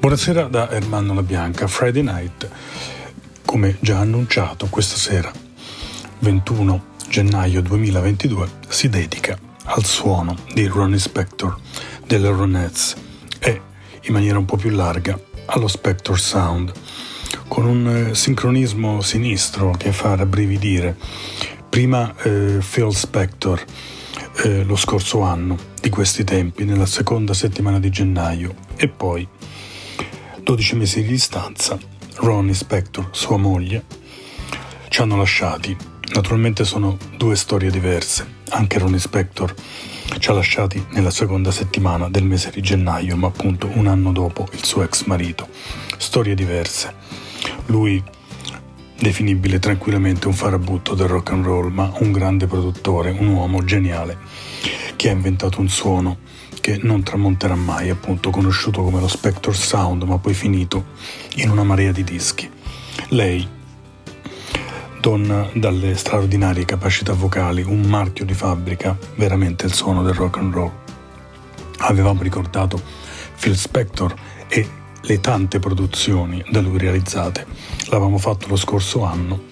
Buonasera da Ermanno La Bianca, Friday Night, come già annunciato questa sera, 21 gennaio 2022, si dedica al suono di Ronnie Spector delle Ronettes e, in maniera un po' più larga, allo Spector Sound, con un eh, sincronismo sinistro che fa rabbrividire. Prima eh, Phil Spector, eh, lo scorso anno, di questi tempi, nella seconda settimana di gennaio, e poi 12 mesi di distanza, Ronnie Spector, sua moglie, ci hanno lasciati. Naturalmente sono due storie diverse. Anche Ronnie Spector ci ha lasciati nella seconda settimana del mese di gennaio, ma appunto un anno dopo il suo ex marito. Storie diverse. Lui definibile tranquillamente un farabutto del rock and roll, ma un grande produttore, un uomo geniale che ha inventato un suono che non tramonterà mai, appunto conosciuto come lo Spector Sound, ma poi finito in una marea di dischi. Lei, donna dalle straordinarie capacità vocali, un marchio di fabbrica, veramente il suono del rock and roll. Avevamo ricordato Phil Spector e le tante produzioni da lui realizzate. L'avevamo fatto lo scorso anno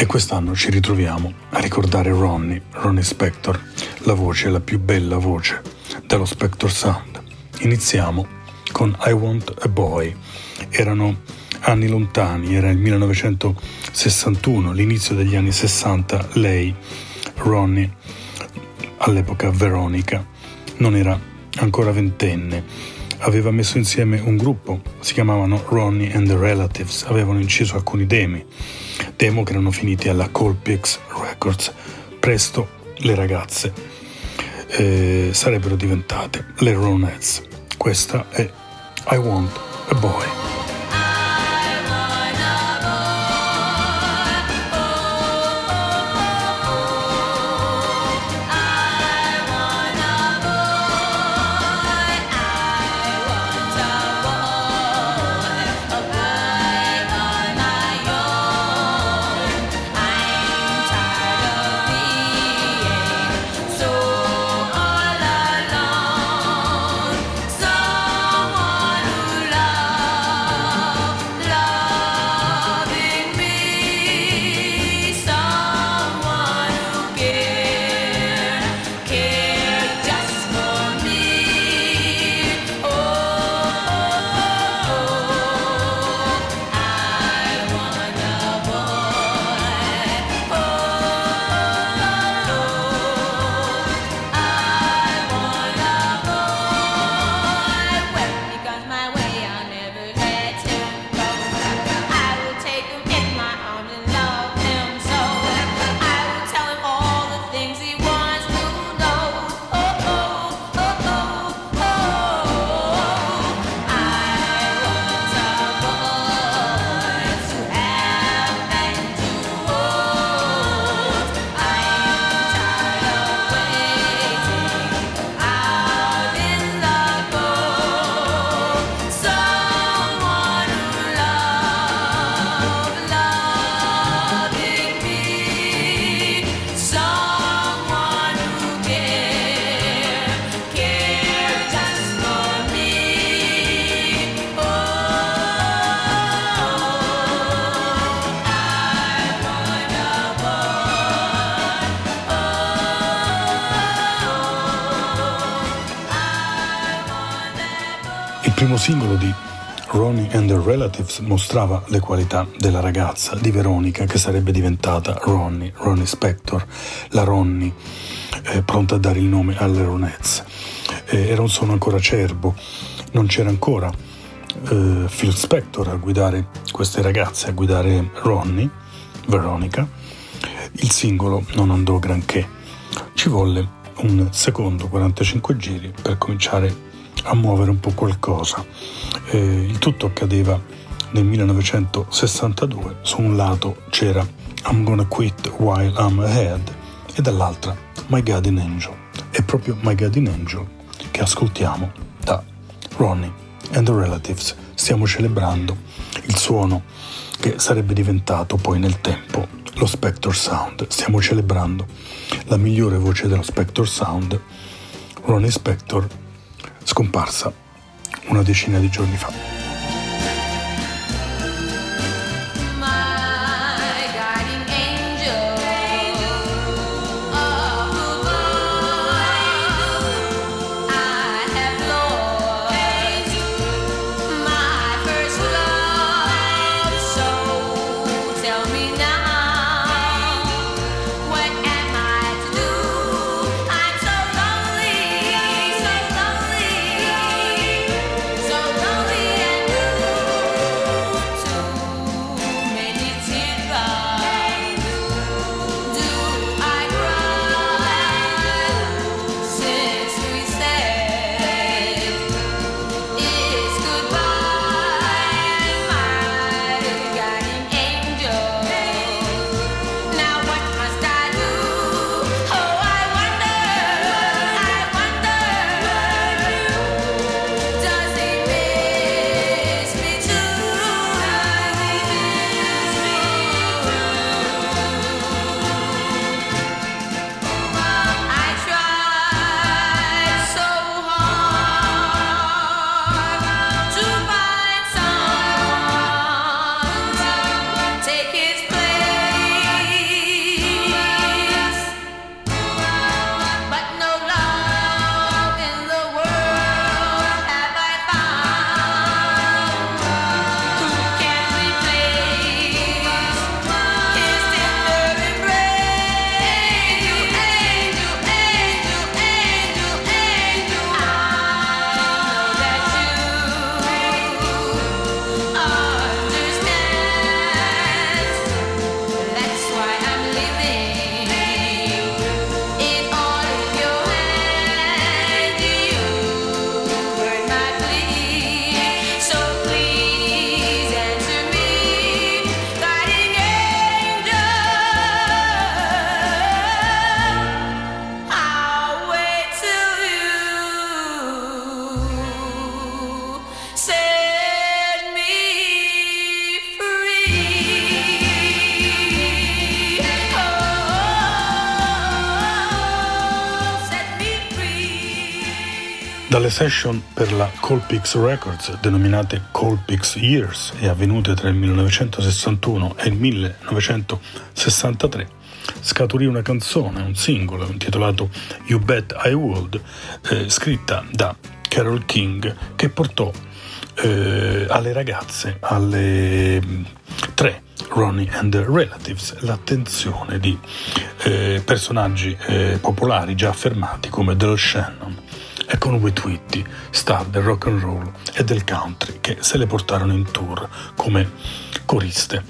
e quest'anno ci ritroviamo a ricordare Ronnie, Ronnie Spector, la voce, la più bella voce dello Spector Sound. Iniziamo con I Want a Boy. Erano anni lontani, era il 1961, l'inizio degli anni 60. Lei, Ronnie, all'epoca Veronica, non era ancora ventenne. Aveva messo insieme un gruppo, si chiamavano Ronnie and the Relatives, avevano inciso alcuni demi demo che erano finiti alla Colpix Records. Presto le ragazze eh, sarebbero diventate le Ronettes. Questa è I Want a Boy. Relatives mostrava le qualità della ragazza di Veronica che sarebbe diventata Ronnie, Ronnie Spector, la Ronnie, eh, pronta a dare il nome alle Ronettes. Eh, era un suono ancora acerbo, non c'era ancora eh, Phil Spector a guidare queste ragazze, a guidare Ronnie, Veronica. Il singolo non andò granché, ci volle un secondo 45 giri per cominciare a muovere un po' qualcosa. Eh, il tutto accadeva nel 1962, su un lato c'era I'm Gonna Quit While I'm Ahead e dall'altra My Guardian Angel. È proprio My Guardian Angel che ascoltiamo da Ronnie and the Relatives. Stiamo celebrando il suono che sarebbe diventato poi nel tempo lo Spector Sound. Stiamo celebrando la migliore voce dello Spector Sound, Ronnie Spector scomparsa una decina di giorni fa. Dalle session per la Colpix Records, denominate Colpix Years e avvenute tra il 1961 e il 1963, scaturì una canzone, un singolo intitolato You Bet I Would, eh, scritta da Carol King, che portò eh, alle ragazze, alle mm, tre Ronnie and the Relatives, l'attenzione di eh, personaggi eh, popolari già affermati come Del Shannon e con Wit Whitty, star del rock and roll e del country, che se le portarono in tour come coriste.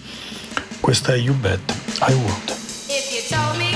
Questa è You Bet I Would.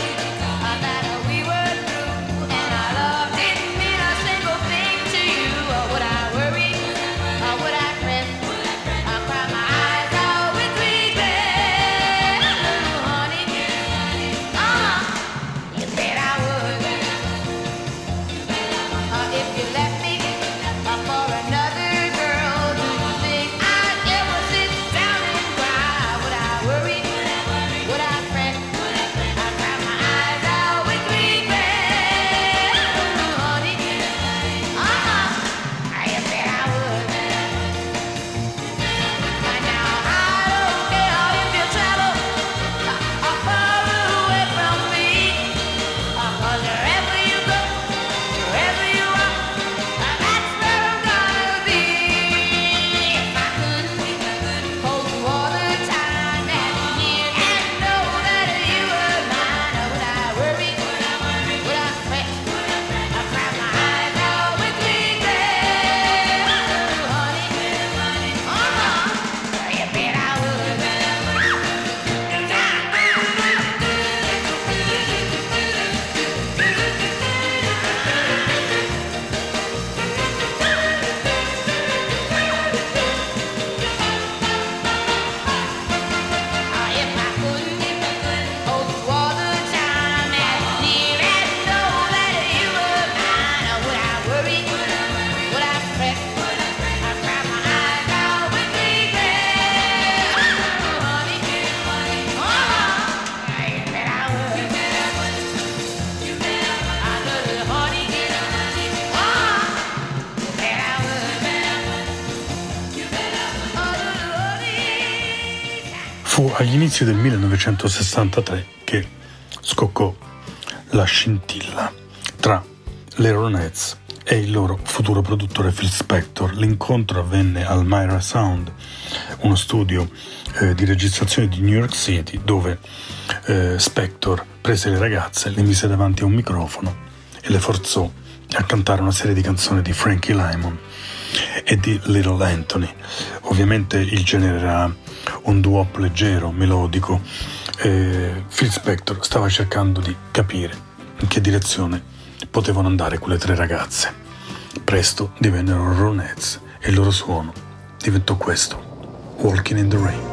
Fu agli inizi del 1963 che scoccò la scintilla tra le Ronettes e il loro futuro produttore Phil Spector. L'incontro avvenne al Myra Sound, uno studio eh, di registrazione di New York City, dove eh, Spector prese le ragazze, le mise davanti a un microfono e le forzò a cantare una serie di canzoni di Frankie Lymon e di Little Anthony. Ovviamente il genere era un duop leggero, melodico. E Phil Spector stava cercando di capire in che direzione potevano andare quelle tre ragazze. Presto divennero Ronettes e il loro suono diventò questo, Walking in the Rain.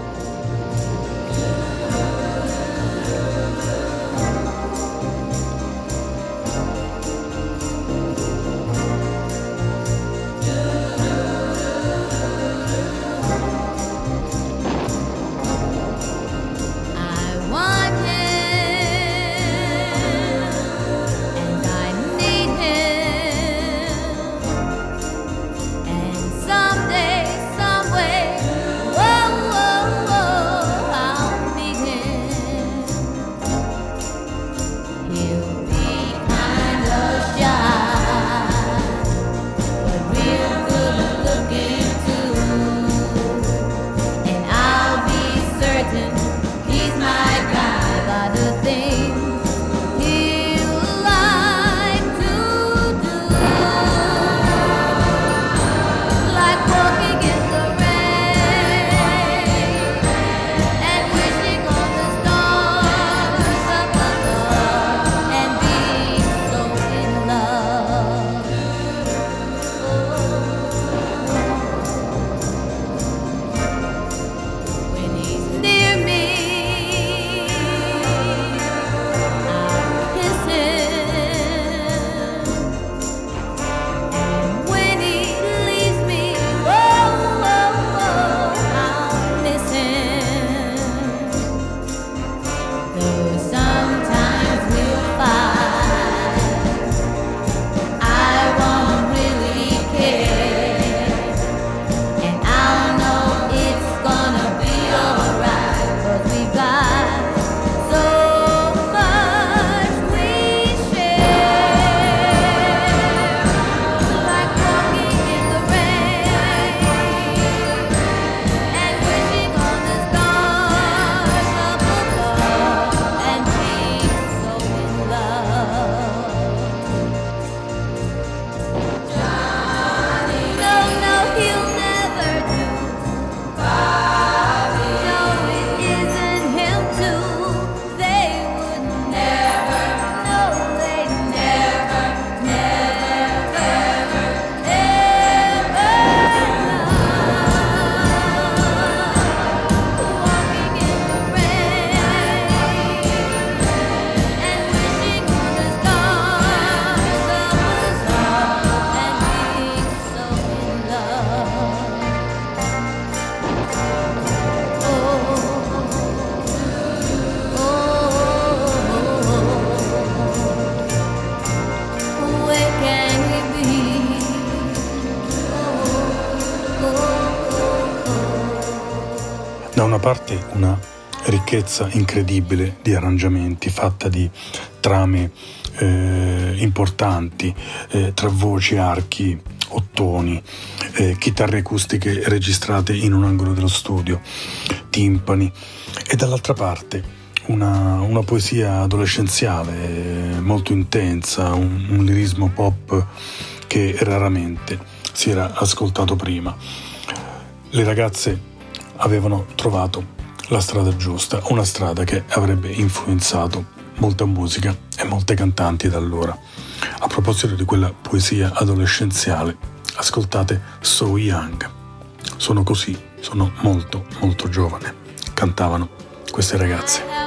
Parte una ricchezza incredibile di arrangiamenti fatta di trame eh, importanti eh, tra voci, archi, ottoni, eh, chitarre acustiche registrate in un angolo dello studio, timpani e dall'altra parte una, una poesia adolescenziale molto intensa, un, un lirismo pop che raramente si era ascoltato prima. Le ragazze avevano trovato la strada giusta, una strada che avrebbe influenzato molta musica e molte cantanti da allora. A proposito di quella poesia adolescenziale, ascoltate So Young. Sono così, sono molto molto giovane, cantavano queste ragazze.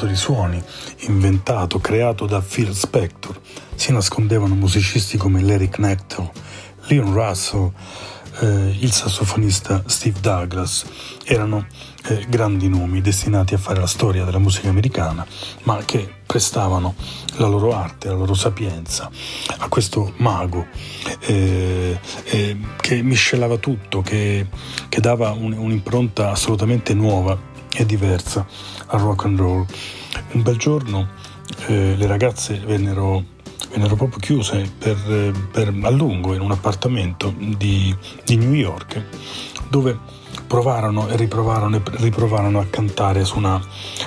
Meraviglioso di suoni, inventato, creato da Phil Spector, si nascondevano musicisti come Larry Knechtel, Leon Russell, eh, il sassofonista Steve Douglas. Erano eh, grandi nomi destinati a fare la storia della musica americana, ma che prestavano la loro arte, la loro sapienza a questo mago eh, eh, che miscelava tutto, che, che dava un, un'impronta assolutamente nuova e diversa al rock and roll. Un bel giorno eh, le ragazze vennero, vennero proprio chiuse per, per, a lungo in un appartamento di, di New York dove provarono e riprovarono e riprovarono a cantare su una,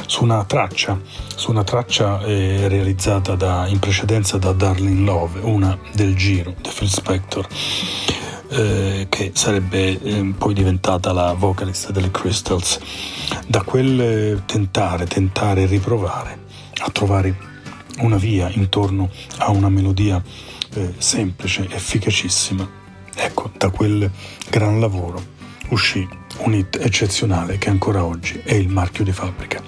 su una traccia, su una traccia eh, realizzata da, in precedenza da Darling Love, una del giro di Phil Spector. Eh, che sarebbe eh, poi diventata la vocalista delle Crystals. Da quel tentare, tentare riprovare a trovare una via intorno a una melodia eh, semplice, efficacissima, ecco, da quel gran lavoro uscì un hit eccezionale che ancora oggi è il marchio di fabbrica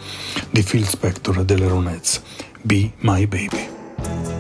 di Phil Spector delle Ronettes, Be My Baby.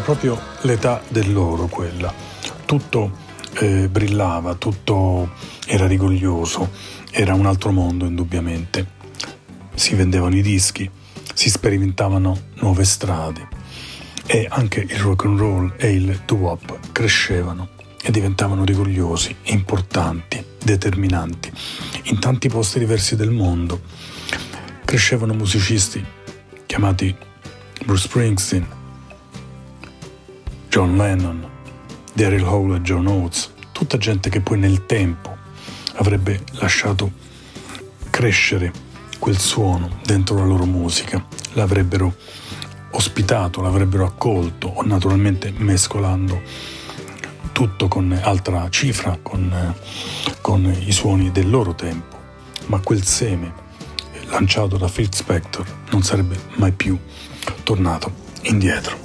Proprio l'età dell'oro quella. Tutto eh, brillava, tutto era rigoglioso, era un altro mondo indubbiamente. Si vendevano i dischi, si sperimentavano nuove strade e anche il rock and roll e il doo-wop crescevano e diventavano rigogliosi, importanti, determinanti in tanti posti diversi del mondo. Crescevano musicisti chiamati Bruce Springsteen, John Lennon, Daryl Hall e John Oates, tutta gente che poi nel tempo avrebbe lasciato crescere quel suono dentro la loro musica, l'avrebbero ospitato, l'avrebbero accolto o naturalmente mescolando tutto con altra cifra, con, con i suoni del loro tempo. Ma quel seme lanciato da Phil Spector non sarebbe mai più tornato indietro.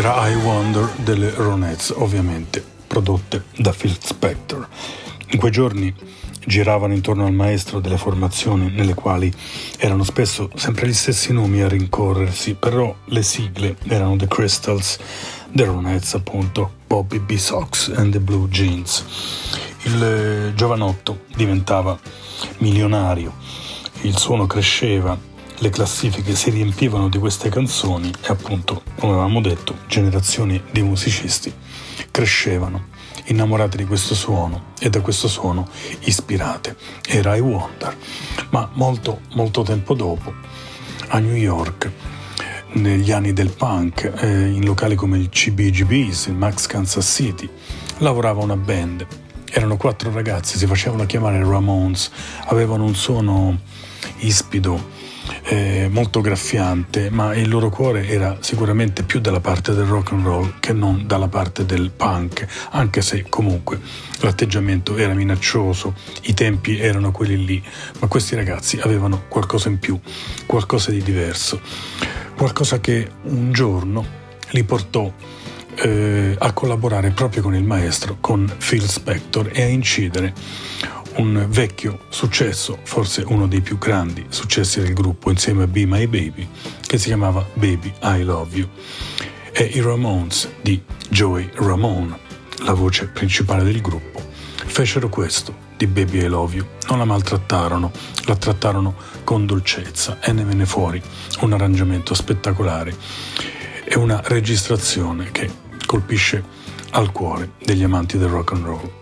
Era I Wonder delle Ronettes, ovviamente prodotte da Phil Spector. In quei giorni giravano intorno al maestro delle formazioni nelle quali erano spesso sempre gli stessi nomi a rincorrersi, però le sigle erano The Crystals, The Ronettes appunto, Bobby B. Sox and the Blue Jeans. Il eh, giovanotto diventava milionario, il suono cresceva, le classifiche si riempivano di queste canzoni e appunto, come avevamo detto, generazioni di musicisti crescevano innamorate di questo suono e da questo suono ispirate. Era I Wonder. Ma molto, molto tempo dopo, a New York, negli anni del punk, eh, in locali come il CBGB's, il Max Kansas City, lavorava una band. Erano quattro ragazzi, si facevano chiamare Ramones, avevano un suono ispido, eh, molto graffiante, ma il loro cuore era sicuramente più dalla parte del rock and roll che non dalla parte del punk, anche se comunque l'atteggiamento era minaccioso, i tempi erano quelli lì, ma questi ragazzi avevano qualcosa in più, qualcosa di diverso, qualcosa che un giorno li portò eh, a collaborare proprio con il maestro, con Phil Spector e a incidere un vecchio successo, forse uno dei più grandi successi del gruppo insieme a Be My Baby, che si chiamava Baby I Love You. E i Ramones di Joey Ramone, la voce principale del gruppo, fecero questo di Baby I Love You. Non la maltrattarono, la trattarono con dolcezza e ne venne fuori un arrangiamento spettacolare e una registrazione che colpisce al cuore degli amanti del rock and roll.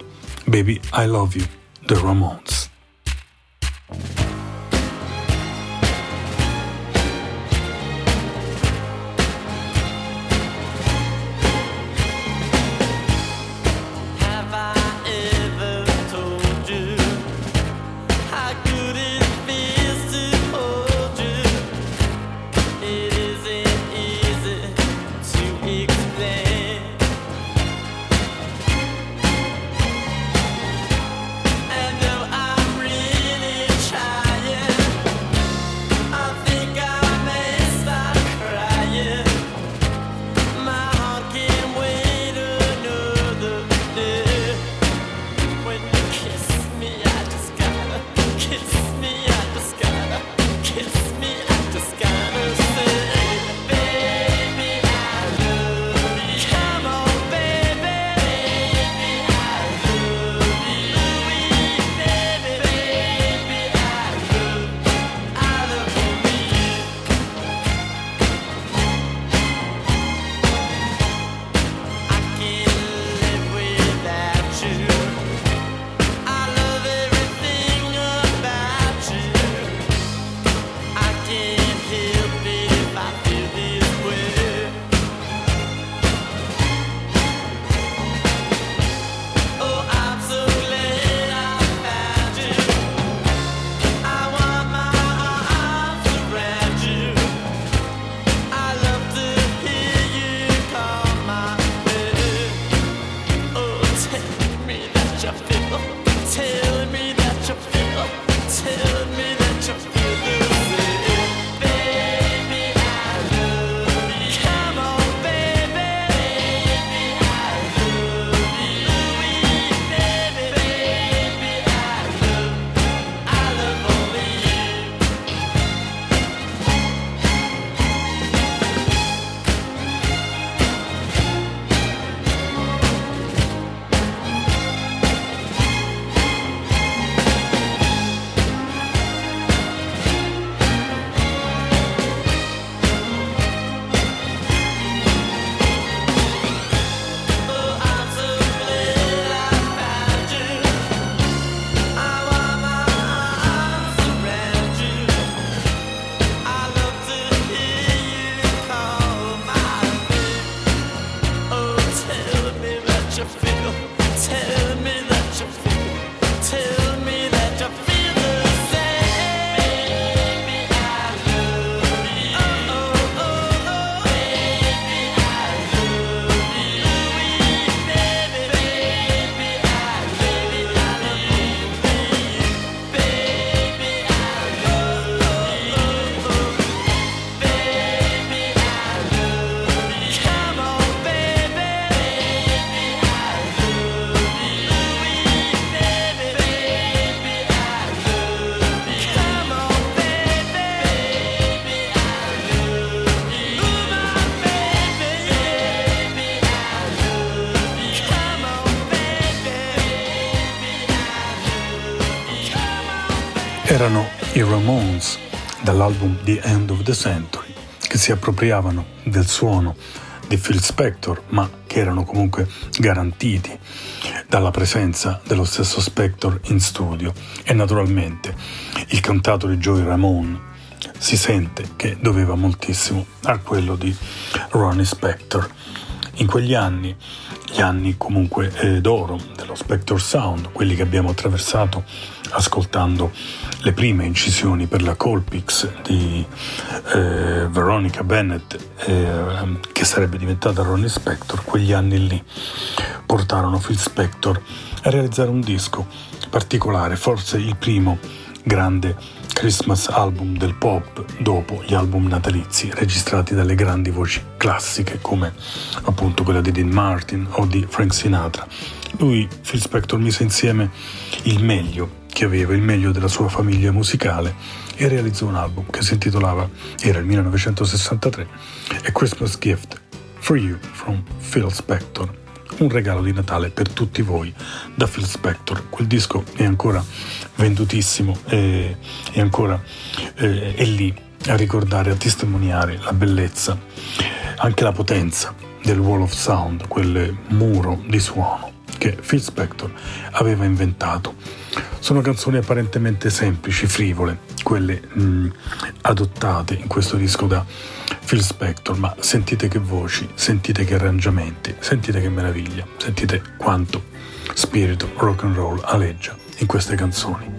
Baby I Love You the Ramones. Ramones dall'album The End of the Century che si appropriavano del suono di Phil Spector ma che erano comunque garantiti dalla presenza dello stesso Spector in studio e naturalmente il cantato di Joey Ramone si sente che doveva moltissimo a quello di Ronnie Spector. In quegli anni gli anni comunque eh, d'oro Spector Sound, quelli che abbiamo attraversato ascoltando le prime incisioni per la Colpix di eh, Veronica Bennett, eh, che sarebbe diventata Ronnie Spector, quegli anni lì portarono Phil Spector a realizzare un disco particolare, forse il primo grande Christmas album del pop dopo gli album natalizi registrati dalle grandi voci classiche come appunto quella di Dean Martin o di Frank Sinatra. Lui, Phil Spector, mise insieme il meglio che aveva, il meglio della sua famiglia musicale e realizzò un album che si intitolava, era il 1963, A Christmas Gift for You from Phil Spector un regalo di Natale per tutti voi da Phil Spector. Quel disco è ancora vendutissimo e è ancora è lì a ricordare, a testimoniare la bellezza, anche la potenza del Wall of Sound, quel muro di suono che Phil Spector aveva inventato. Sono canzoni apparentemente semplici, frivole, quelle mh, adottate in questo disco da Phil Spector, ma sentite che voci, sentite che arrangiamenti, sentite che meraviglia, sentite quanto spirito rock and roll aleggia in queste canzoni.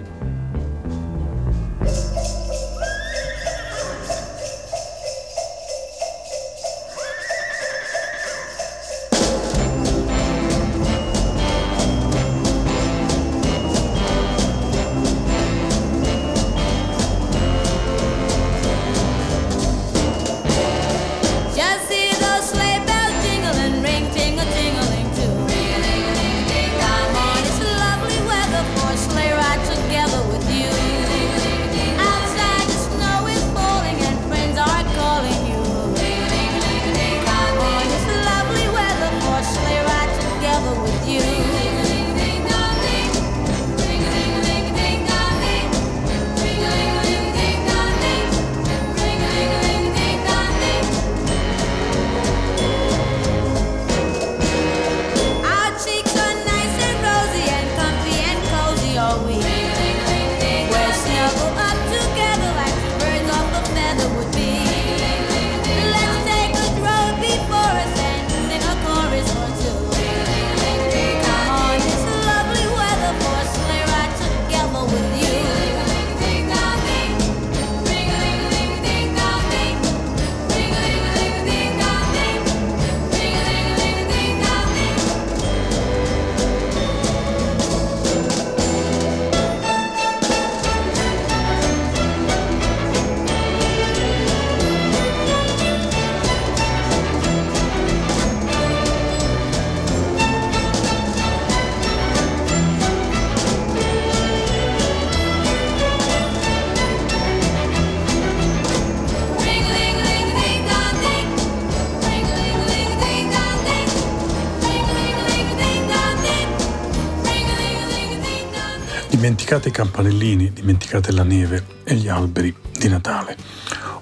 Dimenticate i campanellini, dimenticate la neve e gli alberi di Natale.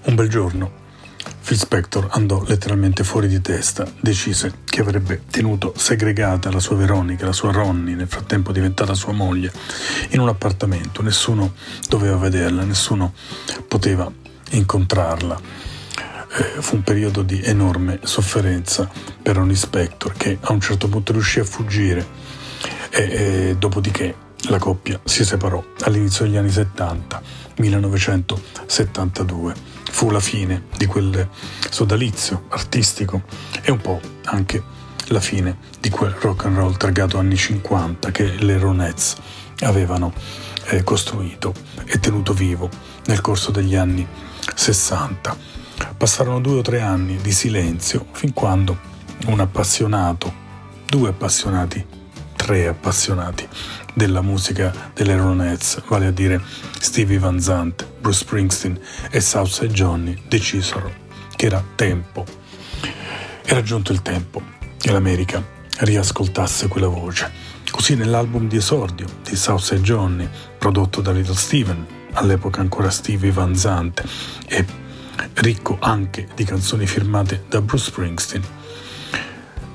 Un bel giorno Phil Spector andò letteralmente fuori di testa, decise che avrebbe tenuto segregata la sua Veronica, la sua Ronnie, nel frattempo diventata sua moglie, in un appartamento. Nessuno doveva vederla, nessuno poteva incontrarla. Eh, fu un periodo di enorme sofferenza per Ronnie Spector che a un certo punto riuscì a fuggire e, e dopodiché la coppia si separò all'inizio degli anni 70, 1972. Fu la fine di quel sodalizio artistico e un po' anche la fine di quel rock and roll targato anni 50 che le Ronettes avevano eh, costruito e tenuto vivo nel corso degli anni 60. Passarono due o tre anni di silenzio fin quando un appassionato, due appassionati, tre appassionati della musica delle Ronettes, vale a dire Stevie Van Zandt, Bruce Springsteen e Southside Johnny, decisero che era tempo. Era giunto il tempo che l'America riascoltasse quella voce. Così nell'album di esordio di Southside Johnny, prodotto da Little Steven, all'epoca ancora Stevie Van Zandt, e ricco anche di canzoni firmate da Bruce Springsteen,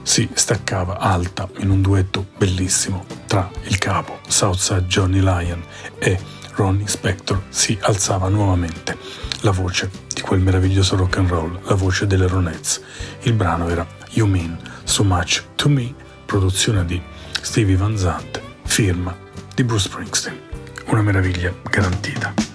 si staccava alta in un duetto bellissimo tra il capo Southside Johnny Lyon e Ronnie Spector si alzava nuovamente la voce di quel meraviglioso rock and roll, la voce delle Ronettes. Il brano era You Mean So Much To Me, produzione di Stevie Van Zandt, firma di Bruce Springsteen. Una meraviglia garantita.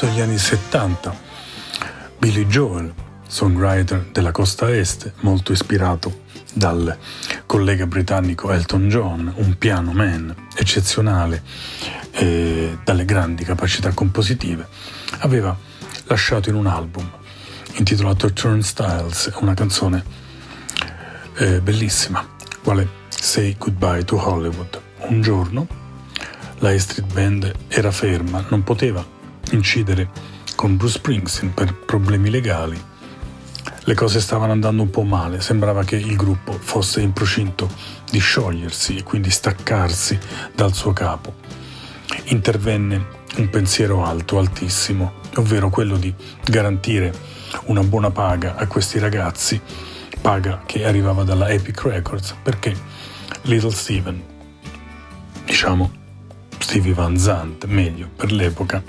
all'inizio degli anni 70. Billy Joel, songwriter della costa est, molto ispirato dal collega britannico Elton John, un piano man eccezionale eh, dalle grandi capacità compositive, aveva lasciato in un album intitolato Turnstiles, una canzone eh, bellissima, quale Say Goodbye to Hollywood. Un giorno la E Street Band era ferma, non poteva incidere con Bruce Springsteen per problemi legali. Le cose stavano andando un po' male, sembrava che il gruppo fosse in procinto di sciogliersi e quindi staccarsi dal suo capo. Intervenne un pensiero alto, altissimo, ovvero quello di garantire una buona paga a questi ragazzi, paga che arrivava dalla Epic Records, perché Little Steven, diciamo Stevie Van Zandt, meglio per l'epoca,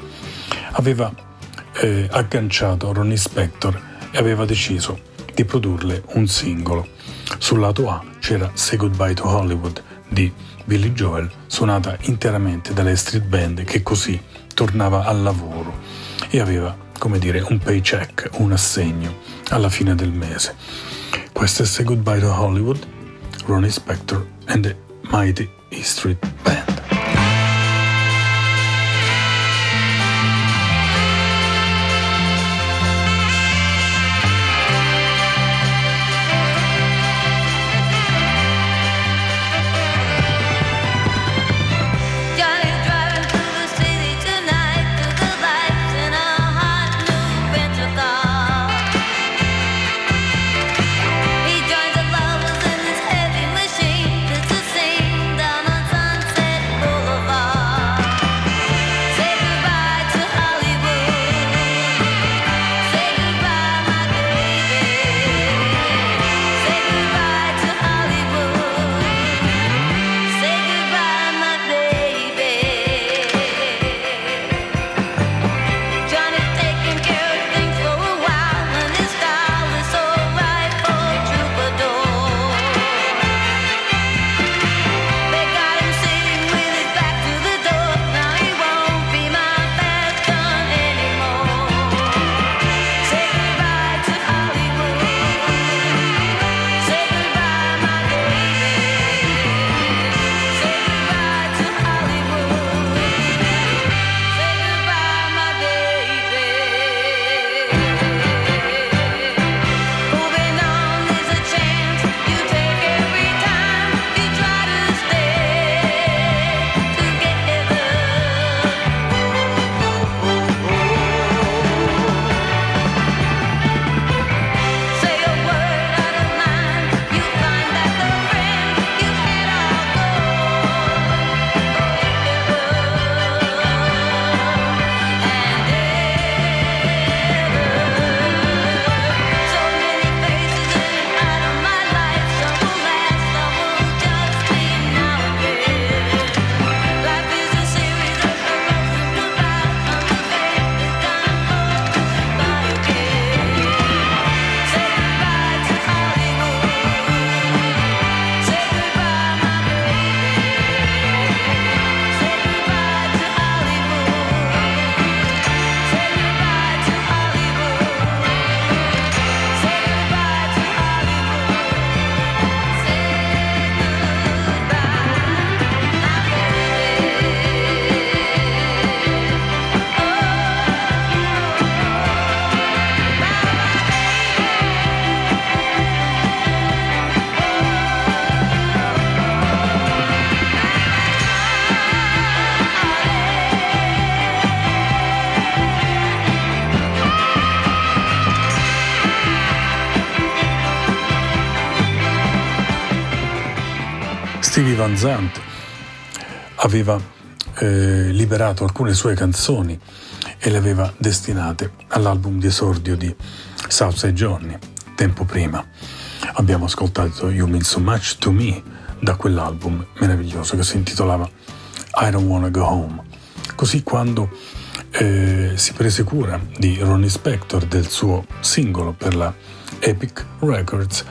aveva eh, agganciato Ronnie Spector e aveva deciso di produrle un singolo. Sul lato A c'era Say Goodbye to Hollywood di Billy Joel, suonata interamente dalle street band che così tornava al lavoro e aveva, come dire, un paycheck, un assegno alla fine del mese. Questo è Say Goodbye to Hollywood, Ronnie Spector and the Mighty E Street Band. Stevie Van Zandt aveva eh, liberato alcune sue canzoni e le aveva destinate all'album di esordio di Southside Johnny, tempo prima. Abbiamo ascoltato You Mean So Much to Me da quell'album meraviglioso che si intitolava I Don't Wanna Go Home. Così quando eh, si prese cura di Ronnie Spector del suo singolo per la Epic Records,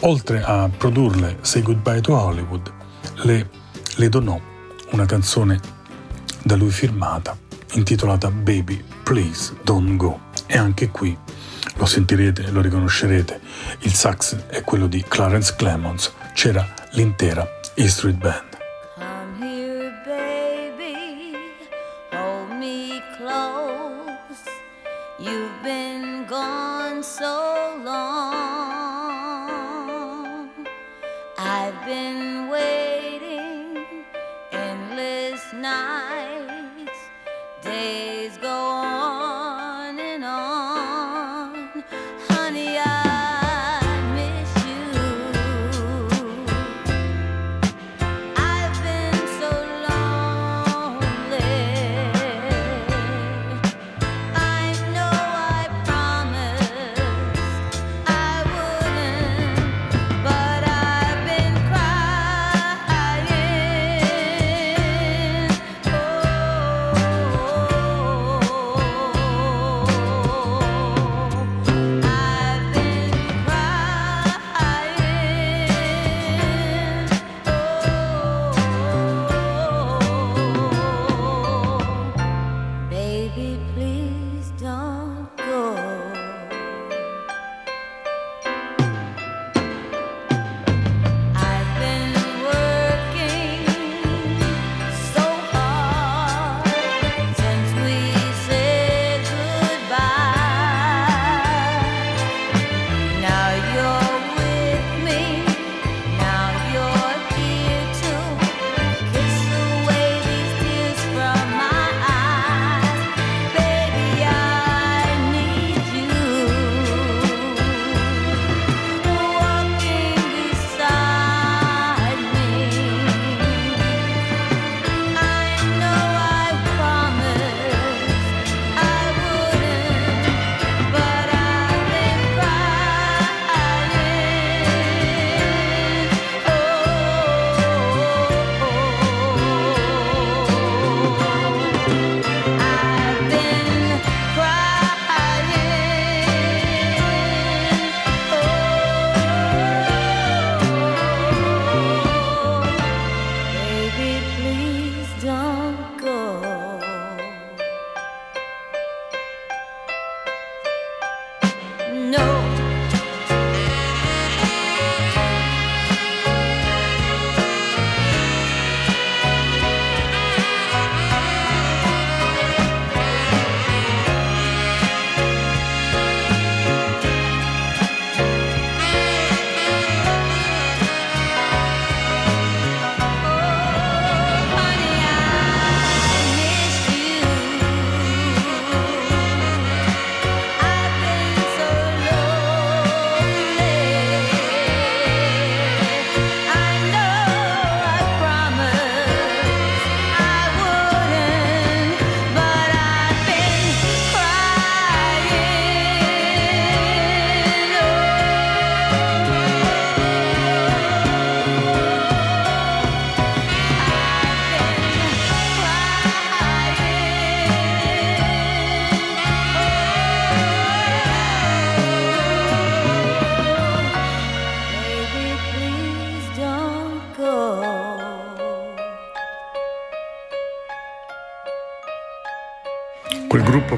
oltre a produrle Say Goodbye to Hollywood, le, le donò una canzone da lui firmata intitolata Baby Please Don't Go. E anche qui lo sentirete, lo riconoscerete, il sax è quello di Clarence Clemons, c'era l'intera E Street Band.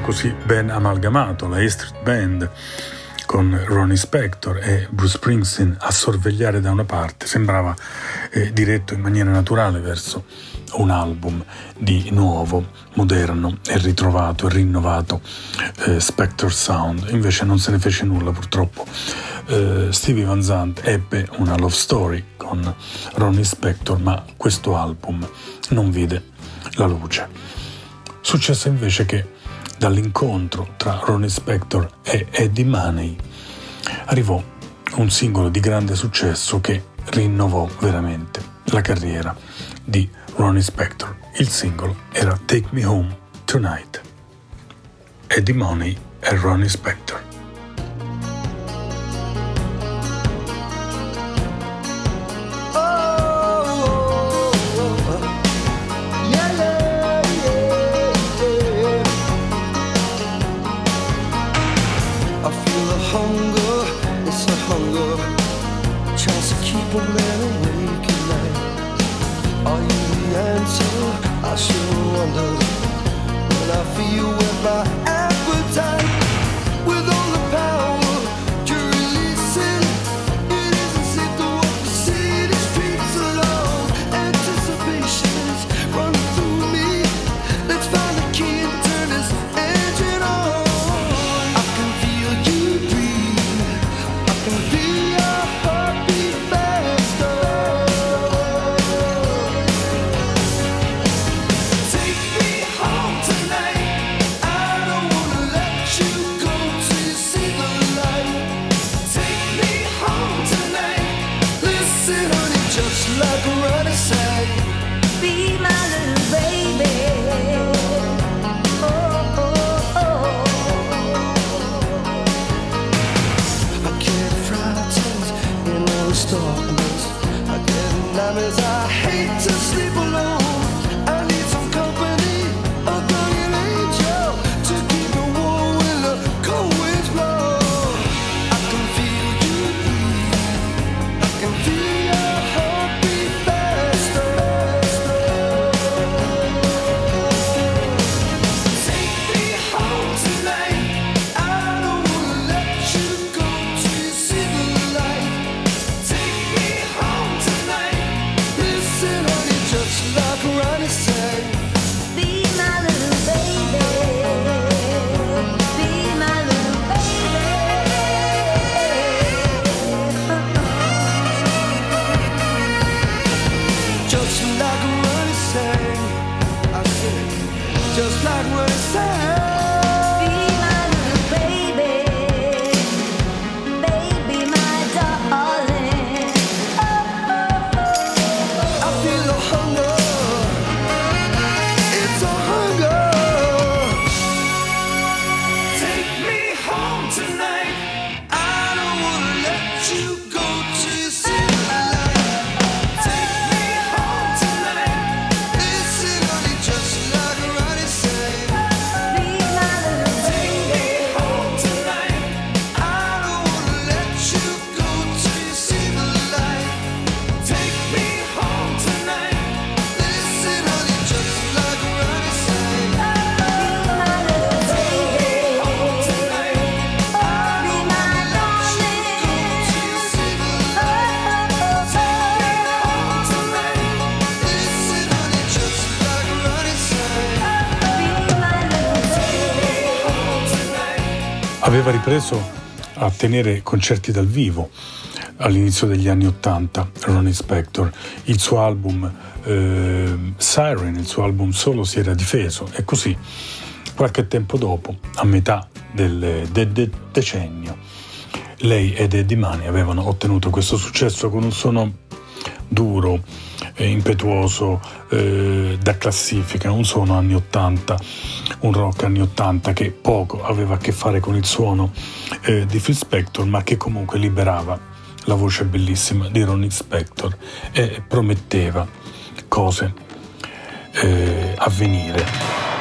Così ben amalgamato, la A Street Band, con Ronnie Spector e Bruce Springsteen a sorvegliare da una parte, sembrava eh, diretto in maniera naturale verso un album di nuovo, moderno e ritrovato e rinnovato eh, Spector Sound. Invece non se ne fece nulla purtroppo. Eh, Stevie Van Zandt ebbe una love story con Ronnie Spector, ma questo album non vide la luce. Successe invece che dall'incontro tra Ronnie Spector e Eddie Money arrivò un singolo di grande successo che rinnovò veramente la carriera di Ronnie Spector. Il singolo era Take Me Home Tonight. Eddie Money e Ronnie Spector. Aveva ripreso a tenere concerti dal vivo all'inizio degli anni Ottanta, Ronnie Spector. Il suo album eh, Siren, il suo album solo, si era difeso e così qualche tempo dopo, a metà del, del- del decennio, lei ed Eddie Money avevano ottenuto questo successo con un suono duro, eh, impetuoso, eh, da classifica, un suono anni 80, un rock anni 80 che poco aveva a che fare con il suono eh, di Phil Spector, ma che comunque liberava la voce bellissima di Ronnie Spector e prometteva cose eh, a venire.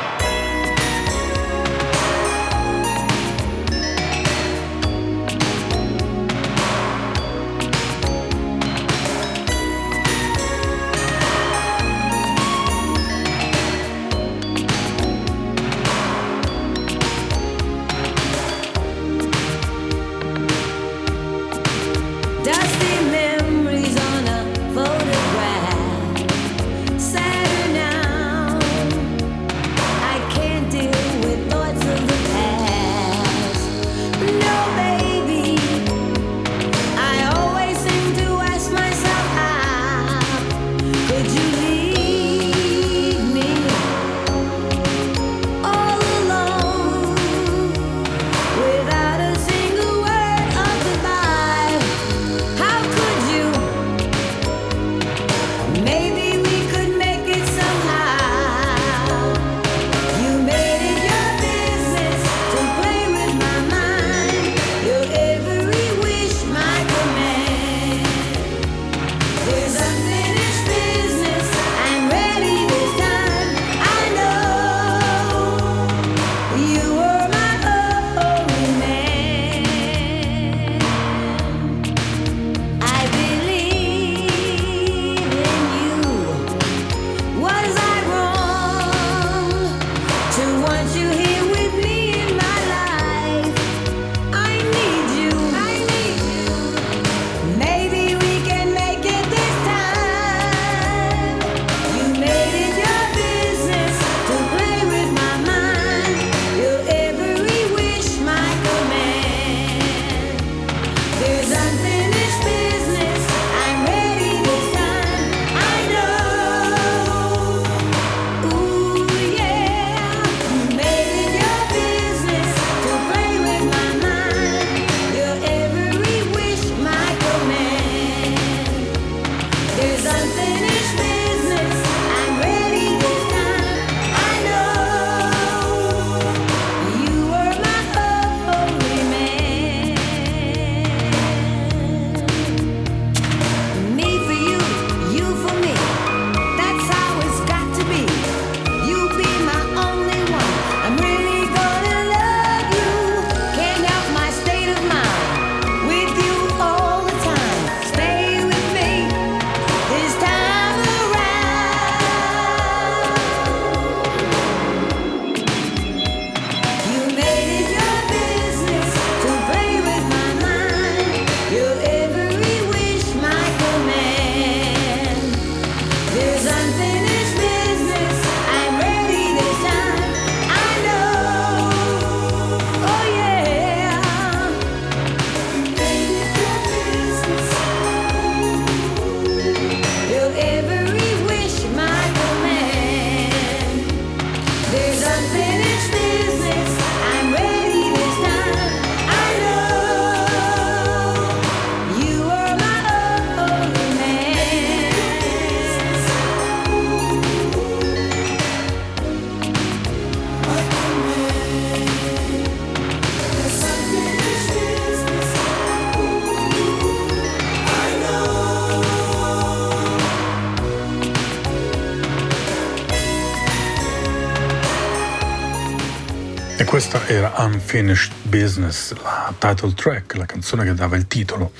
E questa era Unfinished Business, la title track, la canzone che dava il titolo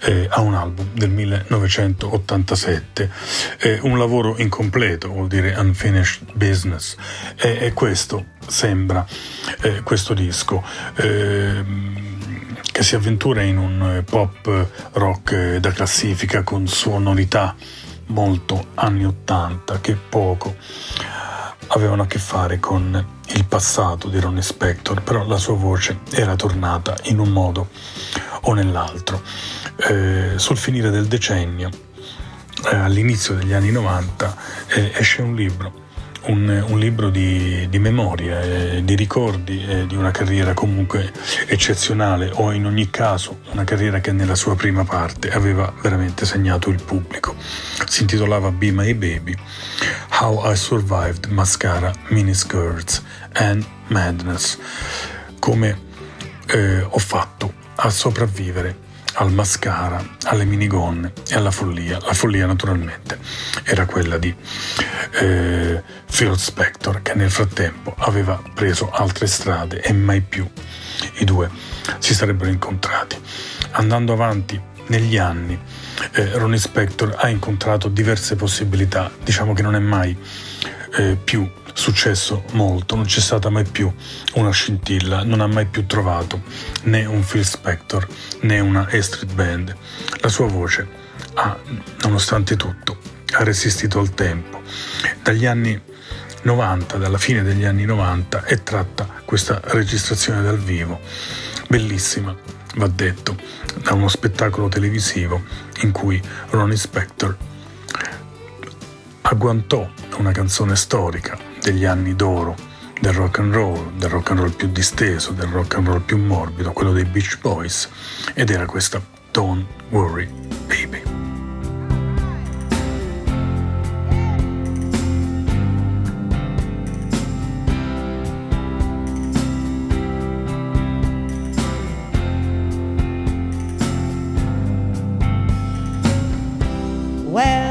eh, a un album del 1987. Eh, un lavoro incompleto, vuol dire Unfinished Business. E, e questo sembra eh, questo disco ehm, che si avventura in un pop rock da classifica con sonorità molto anni 80 che poco avevano a che fare con il passato di Ronnie Spector, però la sua voce era tornata in un modo o nell'altro. Eh, sul finire del decennio, eh, all'inizio degli anni 90, eh, esce un libro un, un libro di, di memorie, eh, di ricordi eh, di una carriera comunque eccezionale o in ogni caso una carriera che nella sua prima parte aveva veramente segnato il pubblico. Si intitolava Be My Baby, How I Survived Mascara, Miniskirts and Madness. Come eh, ho fatto a sopravvivere al mascara, alle minigonne e alla follia. La follia naturalmente era quella di eh, Phil Spector che nel frattempo aveva preso altre strade e mai più i due si sarebbero incontrati. Andando avanti negli anni, eh, Ronnie Spector ha incontrato diverse possibilità, diciamo che non è mai eh, più successo molto, non c'è stata mai più una scintilla, non ha mai più trovato né un Phil Spector né una A Street Band. La sua voce ha, nonostante tutto, ha resistito al tempo. Dagli anni 90, dalla fine degli anni 90, è tratta questa registrazione dal vivo, bellissima, va detto, da uno spettacolo televisivo in cui Ronnie Spector agguantò una canzone storica degli anni d'oro del rock and roll, del rock and roll più disteso, del rock and roll più morbido, quello dei Beach Boys, ed era questa Don't Worry Baby. Well,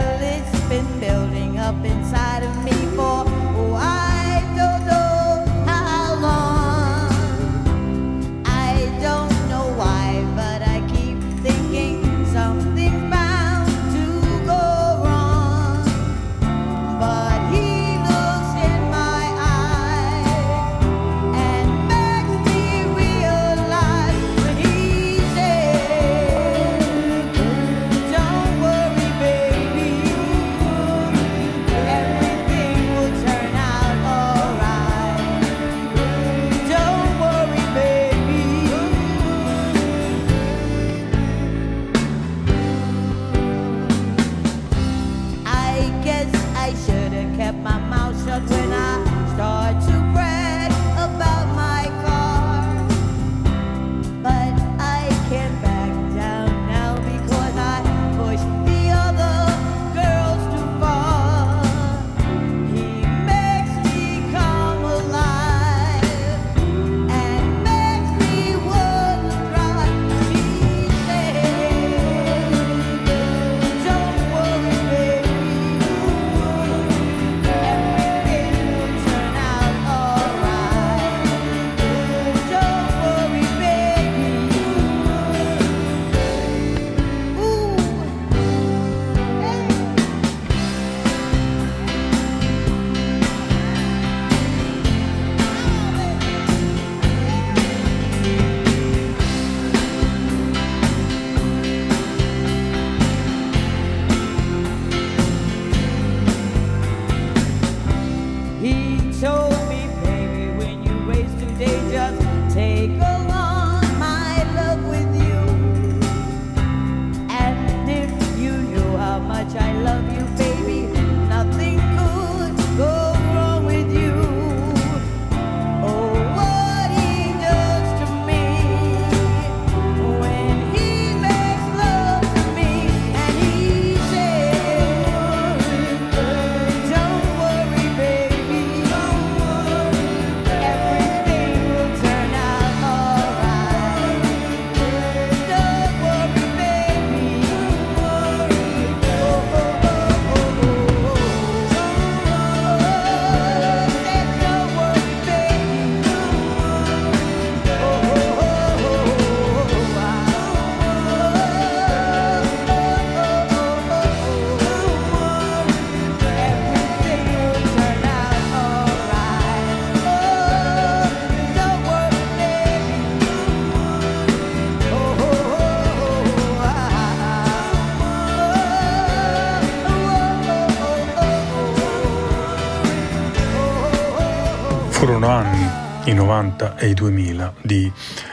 90 e i 2000, di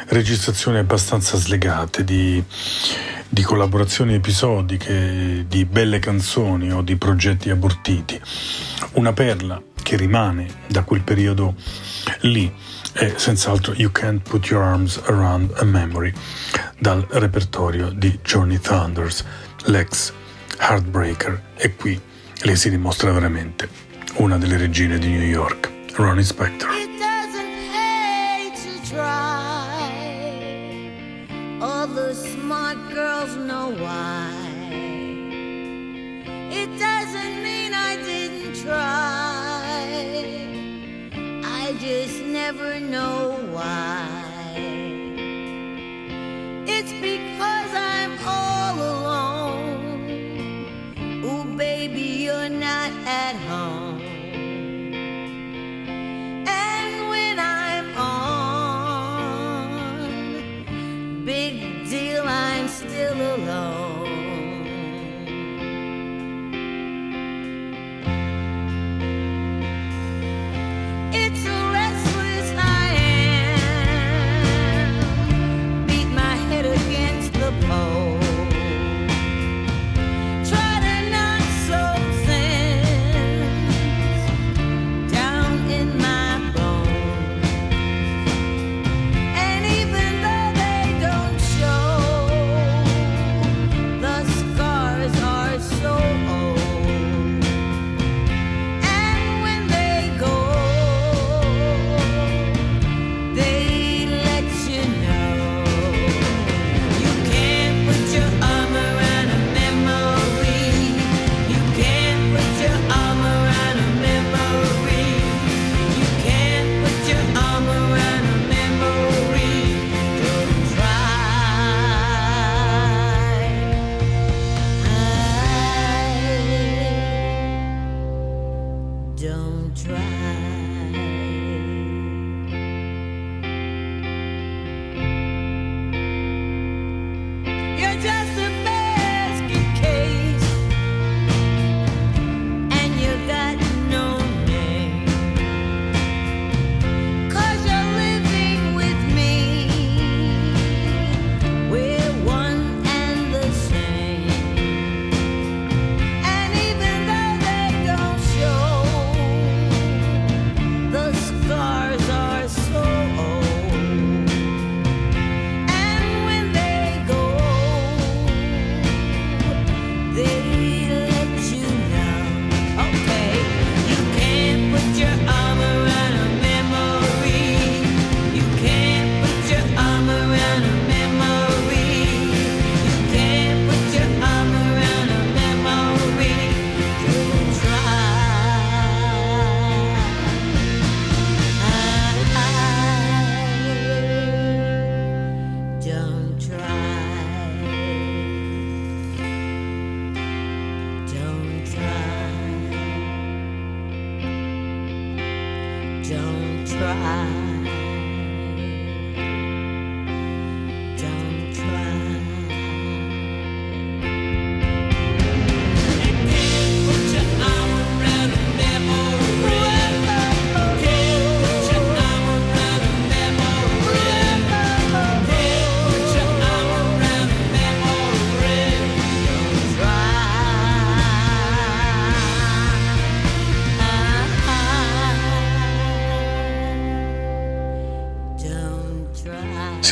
registrazioni abbastanza slegate, di, di collaborazioni episodiche, di belle canzoni o di progetti abortiti. Una perla che rimane da quel periodo lì è senz'altro You Can't Put Your Arms Around a Memory dal repertorio di Johnny Thunders, l'ex Heartbreaker e qui lei si dimostra veramente una delle regine di New York, Ronnie Spector. Try. All the smart girls know why. It doesn't mean I didn't try. I just never know why. Alone.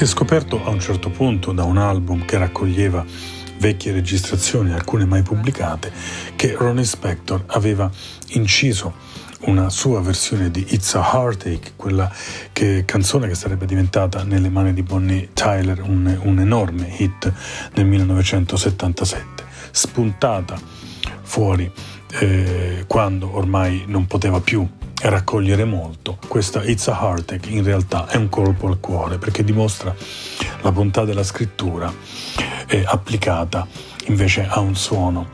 Si è scoperto a un certo punto da un album che raccoglieva vecchie registrazioni, alcune mai pubblicate, che Ronnie Spector aveva inciso una sua versione di It's a Heartache, quella che, canzone che sarebbe diventata nelle mani di Bonnie Tyler un, un enorme hit nel 1977, spuntata fuori eh, quando ormai non poteva più raccogliere molto. Questa It's a Heartache in realtà è un colpo al cuore perché dimostra la bontà della scrittura eh, applicata invece a un suono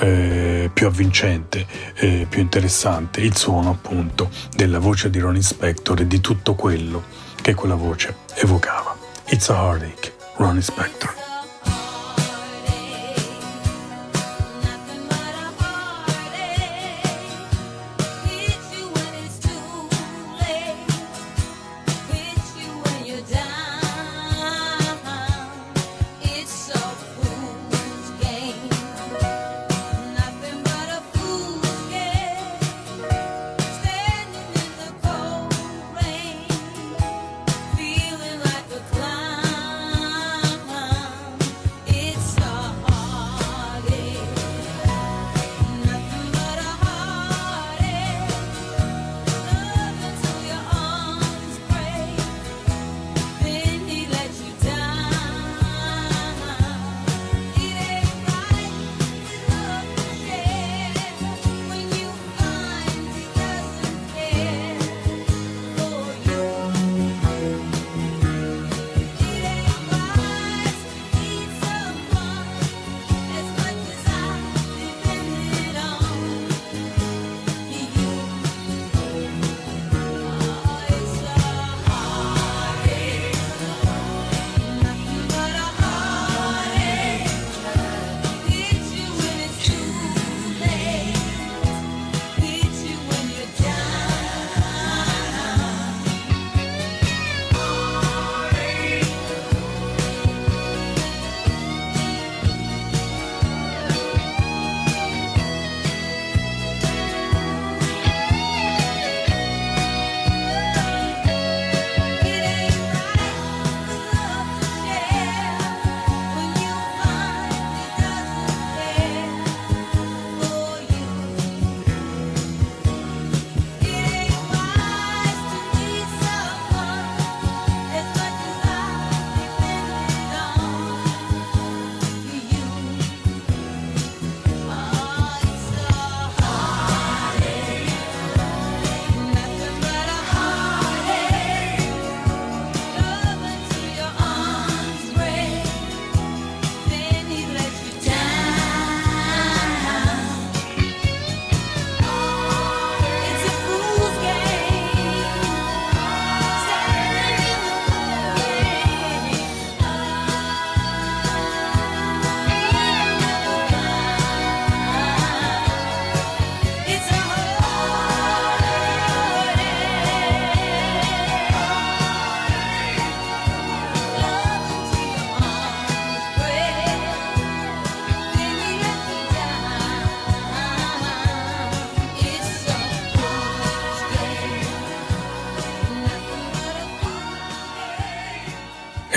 eh, più avvincente, eh, più interessante, il suono appunto della voce di Ronnie Spector e di tutto quello che quella voce evocava. It's a Heartache, Ronnie Spector.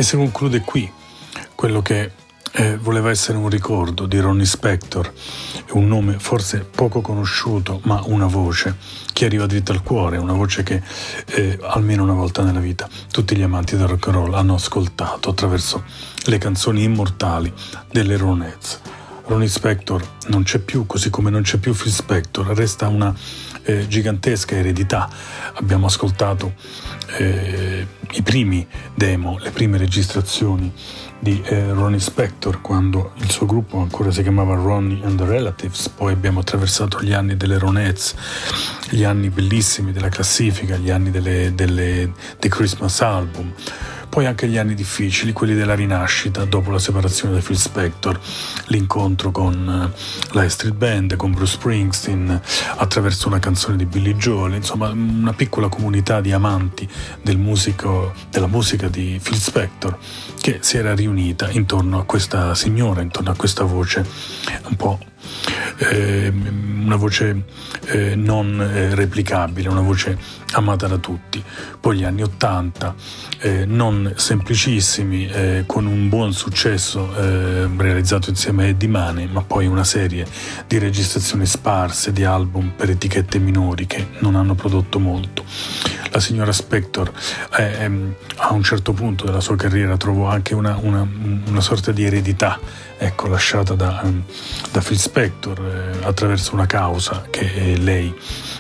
Si conclude qui quello che eh, voleva essere un ricordo di Ronnie Spector, un nome forse poco conosciuto, ma una voce che arriva dritta al cuore, una voce che eh, almeno una volta nella vita tutti gli amanti del rock and roll hanno ascoltato attraverso le canzoni immortali delle Ronettes. Ronnie Spector non c'è più, così come non c'è più Phil Spector, resta una eh, gigantesca eredità. Abbiamo ascoltato eh, i primi demo, le prime registrazioni di eh, Ronnie Spector quando il suo gruppo ancora si chiamava Ronnie and the Relatives, poi abbiamo attraversato gli anni delle Ronettes, gli anni bellissimi della classifica, gli anni delle, delle, dei Christmas album poi anche gli anni difficili, quelli della rinascita dopo la separazione da Phil Spector, l'incontro con eh, la Street Band, con Bruce Springsteen, attraverso una canzone di Billy Joel, insomma una piccola comunità di amanti del musico, della musica di Phil Spector che si era riunita intorno a questa signora, intorno a questa voce un po' eh, una voce eh, non eh, replicabile, una voce amata da tutti. Poi gli anni Ottanta, eh, non semplicissimi, eh, con un buon successo realizzato insieme a Eddie Mane, ma poi una serie di registrazioni sparse di album per etichette minori che non hanno prodotto molto. La signora Spector a un certo punto della sua carriera trovò anche una, una, una sorta di eredità ecco, lasciata da, da Phil Spector eh, attraverso una causa che eh, lei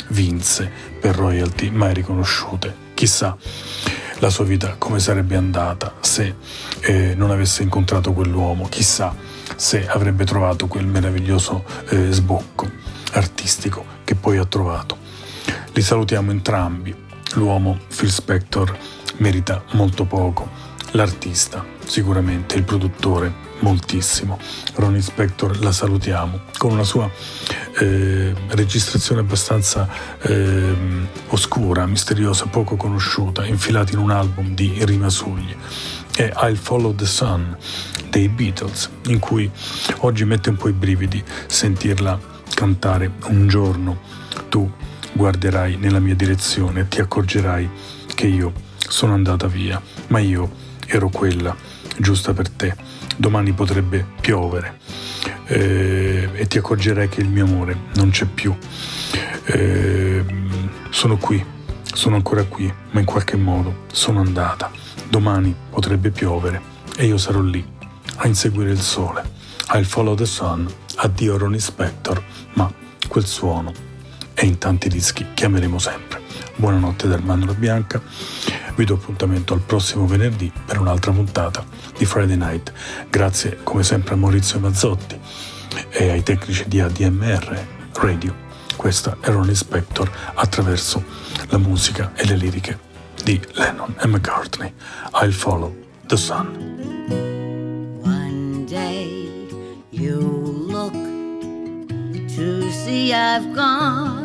vinse per royalty mai riconosciute. Chissà la sua vita come sarebbe andata se eh, non avesse incontrato quell'uomo, chissà se avrebbe trovato quel meraviglioso eh, sbocco artistico che poi ha trovato. Li salutiamo entrambi. L'uomo Phil Spector merita molto poco, l'artista sicuramente, il produttore moltissimo. Ronnie Spector la salutiamo con una sua eh, registrazione abbastanza eh, oscura, misteriosa, poco conosciuta, infilata in un album di rimasugli. È I'll Follow the Sun dei Beatles, in cui oggi mette un po' i brividi sentirla cantare un giorno tu guarderai nella mia direzione e ti accorgerai che io sono andata via, ma io ero quella giusta per te domani potrebbe piovere eh, e ti accorgerai che il mio amore non c'è più. Eh, sono qui, sono ancora qui, ma in qualche modo sono andata. Domani potrebbe piovere e io sarò lì a inseguire il sole. I'll follow the sun, addio Ronnie Spector, ma quel suono è in tanti dischi che ameremo sempre. Buonanotte dal Mandorla Bianca, vi do appuntamento al prossimo venerdì per un'altra puntata di Friday Night. Grazie come sempre a Maurizio Mazzotti e ai tecnici di ADMR Radio. Questa è Ronnie Spector attraverso la musica e le liriche di Lennon e McCartney. I'll follow the sun. One day you look to see I've gone,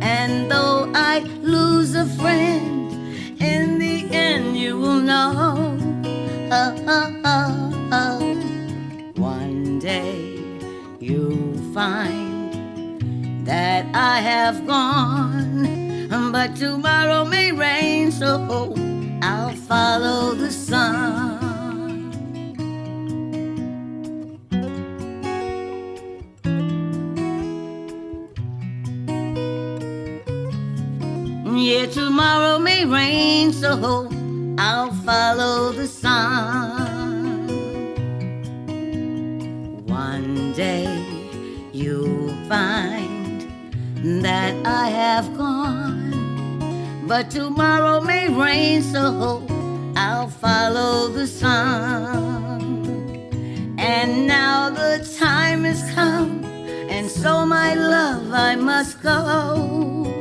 And though I lose a friend, in the end you will know. Oh, oh, oh, oh. One day you'll find that I have gone, but tomorrow may rain, so I'll follow the sun. Yeah, tomorrow may rain, so hope I'll follow the sun. One day you'll find that I have gone, but tomorrow may rain, so hope I'll follow the sun. And now the time has come, and so my love I must go.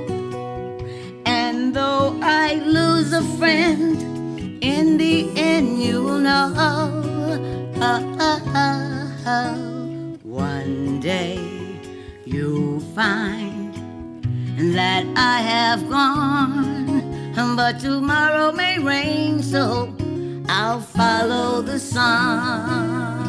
Though I lose a friend, in the end. you'll know. One day you'll find that I have gone, but tomorrow may rain, so I'll follow the sun.